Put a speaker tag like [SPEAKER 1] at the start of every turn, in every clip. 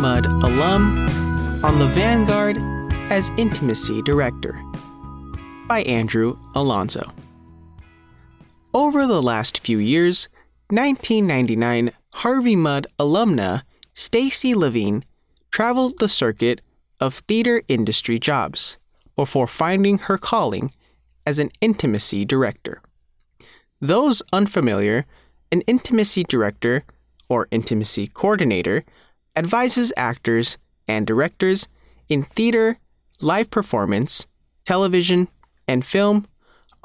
[SPEAKER 1] Mudd alum on the Vanguard as Intimacy Director by Andrew Alonzo. Over the last few years, 1999 Harvey Mudd alumna Stacy Levine traveled the circuit of theater industry jobs before finding her calling as an intimacy director. Those unfamiliar, an intimacy director or intimacy coordinator advises actors and directors in theater, live performance, television, and film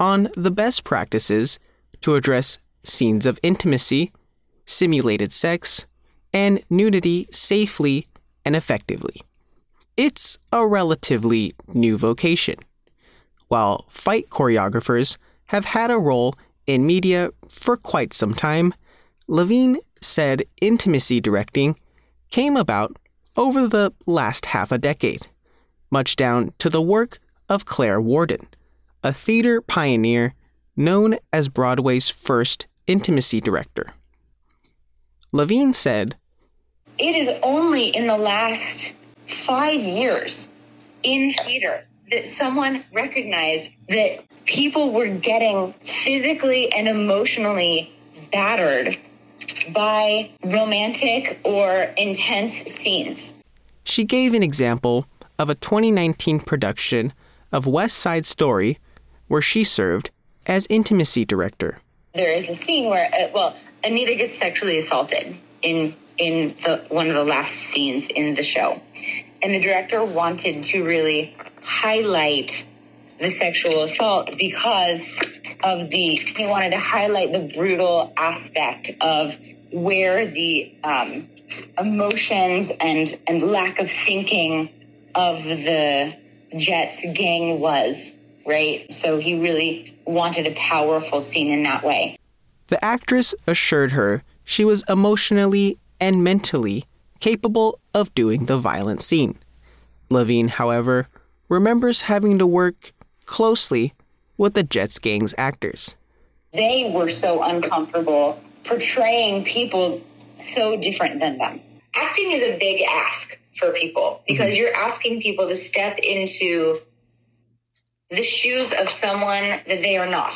[SPEAKER 1] on the best practices to address scenes of intimacy, simulated sex, and nudity safely and effectively. It's a relatively new vocation. While fight choreographers have had a role in media for quite some time, Levine said intimacy directing came about over the last half a decade, much down to the work of Claire Warden, a theater pioneer known as Broadway's first intimacy director. Levine said,
[SPEAKER 2] It is only in the last five years in theater that someone recognized that people were getting physically and emotionally battered by romantic or intense scenes.
[SPEAKER 1] She gave an example of a 2019 production of West Side Story where she served as intimacy director.
[SPEAKER 2] There is a scene where, uh, well, Anita gets sexually assaulted in in the one of the last scenes in the show, and the director wanted to really highlight the sexual assault because of the he wanted to highlight the brutal aspect of where the um, emotions and and lack of thinking of the Jets gang was right. So he really wanted a powerful scene in that way.
[SPEAKER 1] The actress assured her she was emotionally and mentally capable of doing the violent scene. Levine, however, remembers having to work closely with the Jets gang's actors.
[SPEAKER 2] They were so uncomfortable portraying people so different than them. Acting is a big ask for people because mm-hmm. you're asking people to step into the shoes of someone that they are not.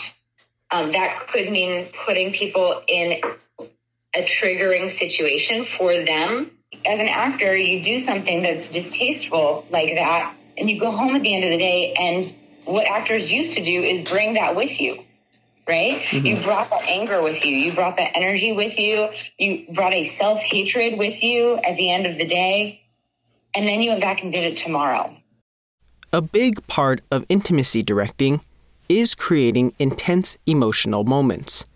[SPEAKER 2] Um, that could mean putting people in a triggering situation for them. As an actor, you do something that's distasteful like that, and you go home at the end of the day, and what actors used to do is bring that with you right? Mm-hmm. You brought that anger with you. You brought that energy with you. You brought a self hatred with you at the end of the day. And then you went back and did it tomorrow.
[SPEAKER 1] A big part of intimacy directing is creating intense emotional moments.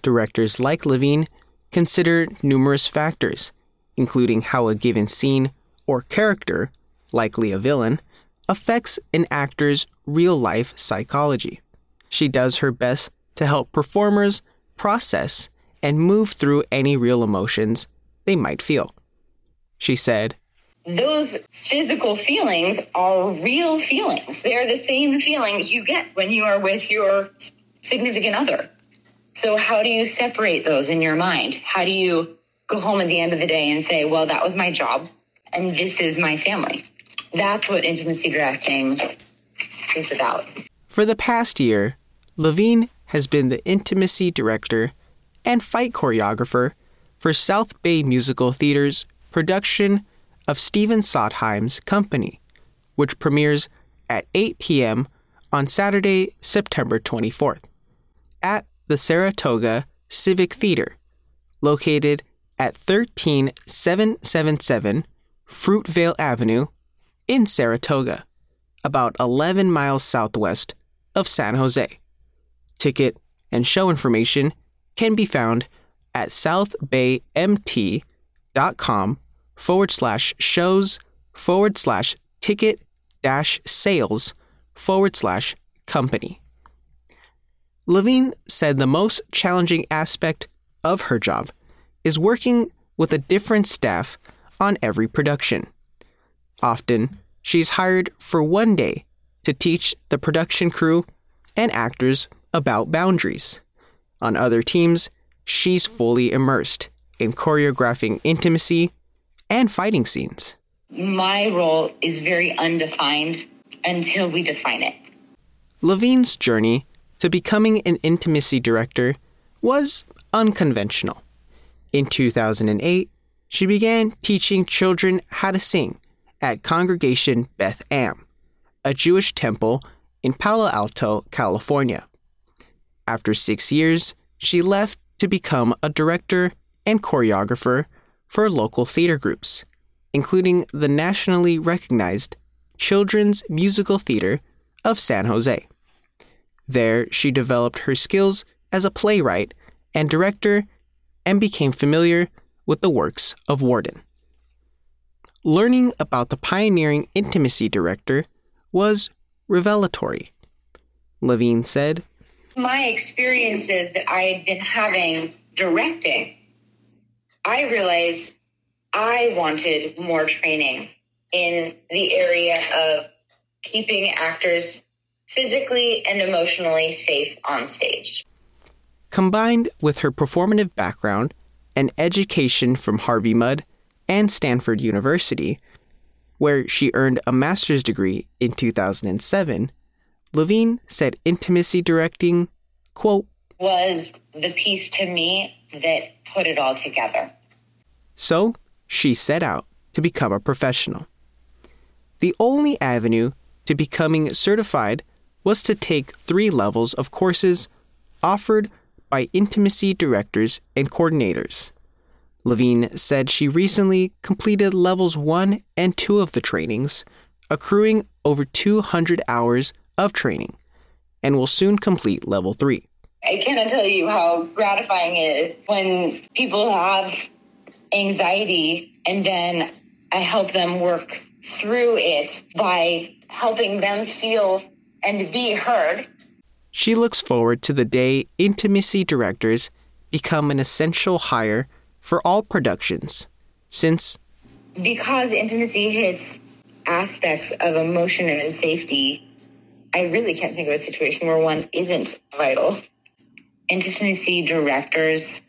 [SPEAKER 1] Directors like Levine consider numerous factors, including how a given scene or character, likely a villain, affects an actor's real life psychology. She does her best to help performers process and move through any real emotions they might feel. She said,
[SPEAKER 2] Those physical feelings are real feelings. They're the same feelings you get when you are with your significant other. So, how do you separate those in your mind? How do you go home at the end of the day and say, Well, that was my job and this is my family? That's what intimacy directing is about.
[SPEAKER 1] For the past year, Levine has been the intimacy director and fight choreographer for South Bay Musical Theater's production of Stephen Sondheim's Company, which premieres at 8 p.m. on Saturday, September 24th, at the Saratoga Civic Theater, located at 13777 Fruitvale Avenue in Saratoga, about 11 miles southwest of San Jose ticket, and show information can be found at southbaymt.com forward slash shows forward slash ticket dash sales forward slash company. Levine said the most challenging aspect of her job is working with a different staff on every production. Often, she's hired for one day to teach the production crew and actors about boundaries. On other teams, she's fully immersed in choreographing intimacy and fighting scenes.
[SPEAKER 2] My role is very undefined until we define it.
[SPEAKER 1] Levine's journey to becoming an intimacy director was unconventional. In 2008, she began teaching children how to sing at Congregation Beth Am, a Jewish temple in Palo Alto, California. After six years, she left to become a director and choreographer for local theater groups, including the nationally recognized Children's Musical Theater of San Jose. There, she developed her skills as a playwright and director and became familiar with the works of Warden. Learning about the pioneering intimacy director was revelatory. Levine said,
[SPEAKER 2] My experiences that I had been having directing, I realized I wanted more training in the area of keeping actors physically and emotionally safe on stage.
[SPEAKER 1] Combined with her performative background and education from Harvey Mudd and Stanford University, where she earned a master's degree in 2007, Levine said intimacy directing, quote,
[SPEAKER 2] was the piece to me that put it all together.
[SPEAKER 1] So she set out to become a professional. The only avenue to becoming certified was to take three levels of courses offered by intimacy directors and coordinators. Levine said she recently completed levels 1 and 2 of the trainings, accruing over 200 hours of training, and will soon complete level 3.
[SPEAKER 2] I cannot tell you how gratifying it is when people have anxiety and then I help them work through it by helping them feel and be heard.
[SPEAKER 1] She looks forward to the day intimacy directors become an essential hire for all productions, since
[SPEAKER 2] because intimacy hits aspects of emotion and safety, I really can't think of a situation where one isn't vital. Intimacy directors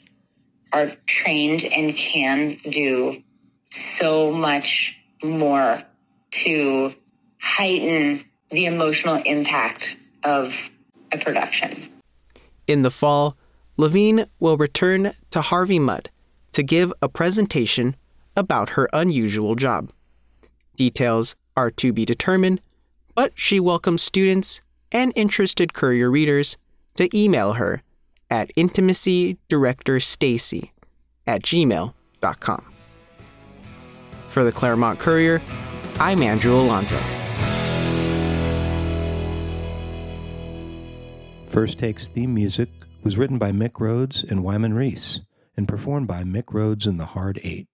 [SPEAKER 2] are trained and can do so much more to heighten the emotional impact of a production.
[SPEAKER 1] In the fall, Levine will return to Harvey Mudd to give a presentation about her unusual job. Details are to be determined, but she welcomes students and interested courier readers to email her at intimacydirectorstacy at gmail.com. For the Claremont Courier, I'm Andrew Alonzo.
[SPEAKER 3] First Takes theme music was written by Mick Rhodes and Wyman Reese and performed by Mick Rhodes and the Hard Eight.